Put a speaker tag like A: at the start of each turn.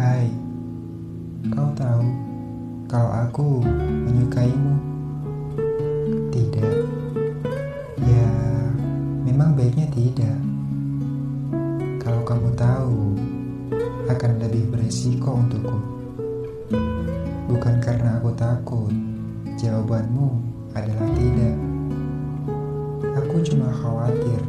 A: Hai, kau tahu kalau aku menyukaimu?
B: Tidak. Ya, memang baiknya tidak. Kalau kamu tahu, akan lebih beresiko untukku. Bukan karena aku takut, jawabanmu adalah tidak. Aku cuma khawatir